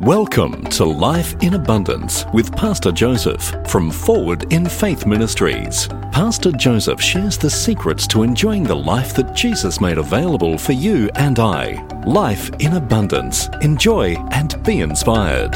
Welcome to Life in Abundance with Pastor Joseph from Forward in Faith Ministries. Pastor Joseph shares the secrets to enjoying the life that Jesus made available for you and I. Life in Abundance. Enjoy and be inspired.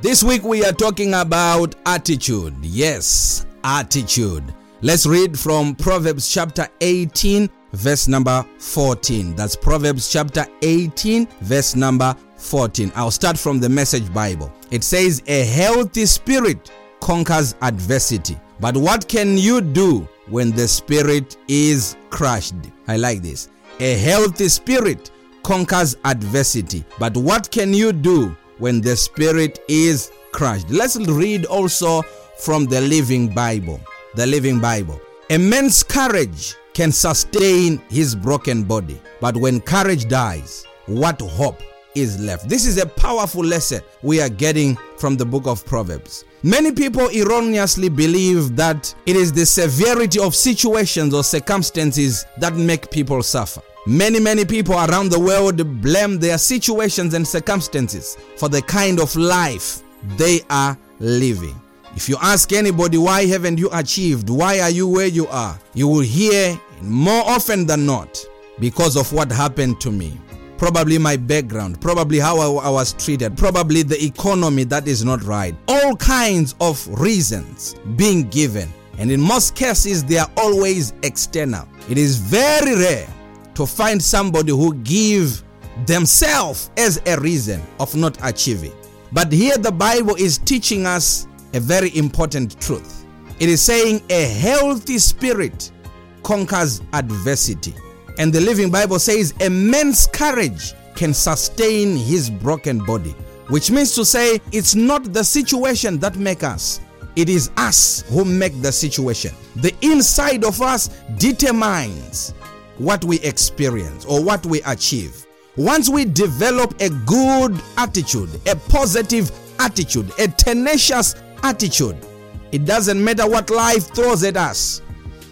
This week we are talking about attitude. Yes, attitude. Let's read from Proverbs chapter 18, verse number 14. That's Proverbs chapter 18, verse number 14. I'll start from the Message Bible. It says, A healthy spirit conquers adversity. But what can you do when the spirit is crushed? I like this. A healthy spirit conquers adversity. But what can you do when the spirit is crushed? Let's read also from the Living Bible. The Living Bible. A man's courage can sustain his broken body, but when courage dies, what hope is left? This is a powerful lesson we are getting from the book of Proverbs. Many people erroneously believe that it is the severity of situations or circumstances that make people suffer. Many, many people around the world blame their situations and circumstances for the kind of life they are living. If you ask anybody, why haven't you achieved? Why are you where you are? You will hear more often than not because of what happened to me. Probably my background, probably how I, I was treated, probably the economy that is not right. All kinds of reasons being given. And in most cases, they are always external. It is very rare to find somebody who give themselves as a reason of not achieving. But here the Bible is teaching us a very important truth. It is saying a healthy spirit conquers adversity. And the Living Bible says a man's courage can sustain his broken body, which means to say it's not the situation that make us. It is us who make the situation. The inside of us determines what we experience or what we achieve. Once we develop a good attitude, a positive attitude, a tenacious attitude, it doesn't matter what life throws at us.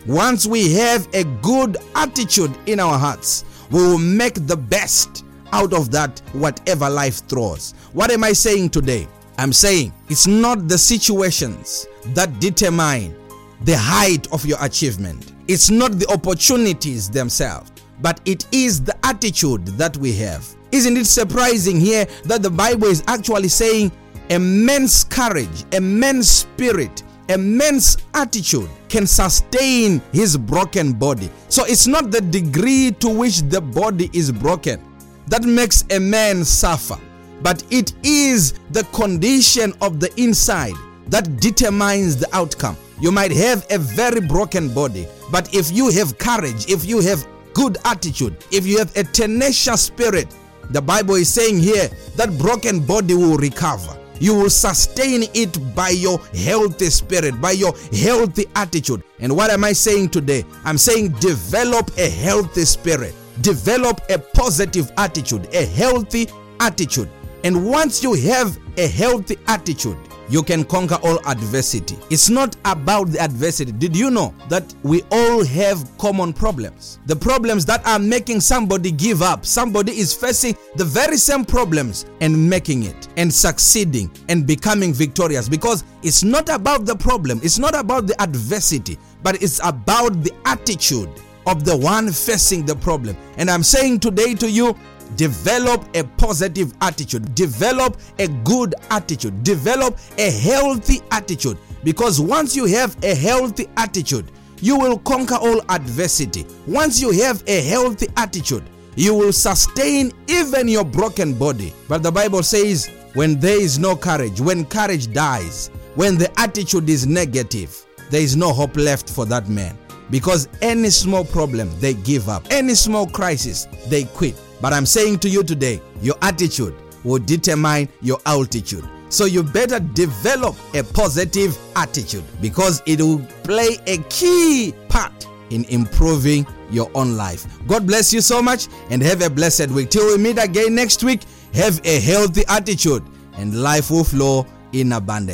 Once we have a good attitude in our hearts, we will make the best out of that, whatever life throws. What am I saying today? I'm saying it's not the situations that determine the height of your achievement, it's not the opportunities themselves, but it is the attitude that we have. Isn't it surprising here that the Bible is actually saying man's courage, man's spirit, man's attitude can sustain his broken body. So it's not the degree to which the body is broken that makes a man suffer, but it is the condition of the inside that determines the outcome. You might have a very broken body, but if you have courage, if you have good attitude, if you have a tenacious spirit, the Bible is saying here that broken body will recover. You will sustain it by your healthy spirit, by your healthy attitude. And what am I saying today? I'm saying develop a healthy spirit, develop a positive attitude, a healthy attitude. And once you have a healthy attitude, you can conquer all adversity. It's not about the adversity. Did you know that we all have common problems? The problems that are making somebody give up. Somebody is facing the very same problems and making it and succeeding and becoming victorious because it's not about the problem, it's not about the adversity, but it's about the attitude of the one facing the problem. And I'm saying today to you, develop a positive attitude, develop a good attitude, develop a healthy attitude. Because once you have a healthy attitude, you will conquer all adversity. Once you have a healthy attitude, you will sustain even your broken body. But the Bible says, when there is no courage, when courage dies, when the attitude is negative, there is no hope left for that man. Because any small problem, they give up. Any small crisis, they quit. But I'm saying to you today, your attitude will determine your altitude. So you better develop a positive attitude because it will play a key part in improving your own life. God bless you so much and have a blessed week. Till we meet again next week, have a healthy attitude and life will flow in abundance.